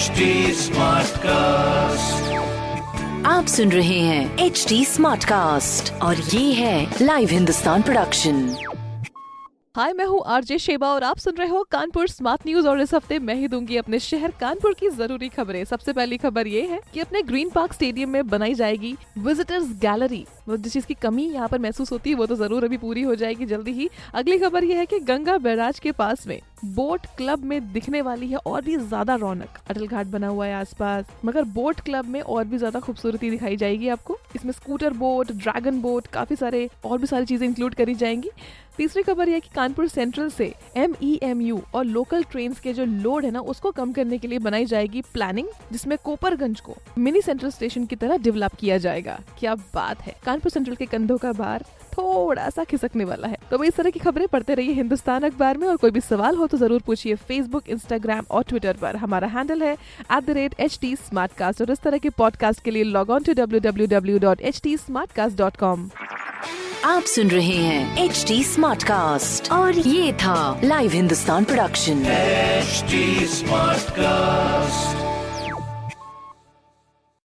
HD cast आप सुन रहे हैं एच डी स्मार्ट कास्ट और ये है लाइव हिंदुस्तान प्रोडक्शन हाय मैं हूँ आरजे शेबा और आप सुन रहे हो कानपुर स्मार्ट न्यूज़ और इस हफ़्ते मैं ही दूँगी अपने शहर कानपुर की ज़रूरी खबरें। सबसे पहली खबर ये है कि अपने ग्रीन पार्क स्टेडियम में बनाई जाएगी विजिटर्स गैलरी वो जिस चीज़ की कमी यहाँ पर महसूस होती है, वो तो ज़रूर अभी पूरी हो जाएगी जल्दी ही। अगली खबर ये है कि गंगा बैराज के पास में बोट क्लब में दिखने वाली है और भी ज़्यादा रौनक। अटल घाट बना हुआ है आसपास, मगर बोट क्लब में और भी ज़्यादा खूबसूरती दिखाई जाएगी आपको। इसमें स्कूटर बोट, ड्रैगन बोट, काफ़ी सारे और भी सारी चीज़ें इंक्लूड करी जाएँगी। तीसरी खबर यह कि कानपुर सेंट्रल से एम ई एम यू और लोकल ट्रेन के जो लोड है ना, उसको कम करने के लिए बनाई जाएगी प्लानिंग, जिसमें कोपरगंज को मिनी सेंट्रल स्टेशन की तरह डेवलप किया जाएगा। क्या बात है। कानपुर सेंट्रल के कंधों का भार थोड़ा सा खिसकने वाला है। तो इस तरह की खबरें पढ़ते रहिए हिंदुस्तान अखबार में और कोई भी सवाल हो तो ज़रूर पूछिए फेसबुक इंस्टाग्राम और ट्विटर पर। हमारा हैंडल है at the rate H T और इस तरह के पॉडकास्ट के लिए log on to W W W dot H T dot com आप सुन रहे हैं एच डी स्मार्ट कास्ट और ये था live Hindustan production HD Smartcast.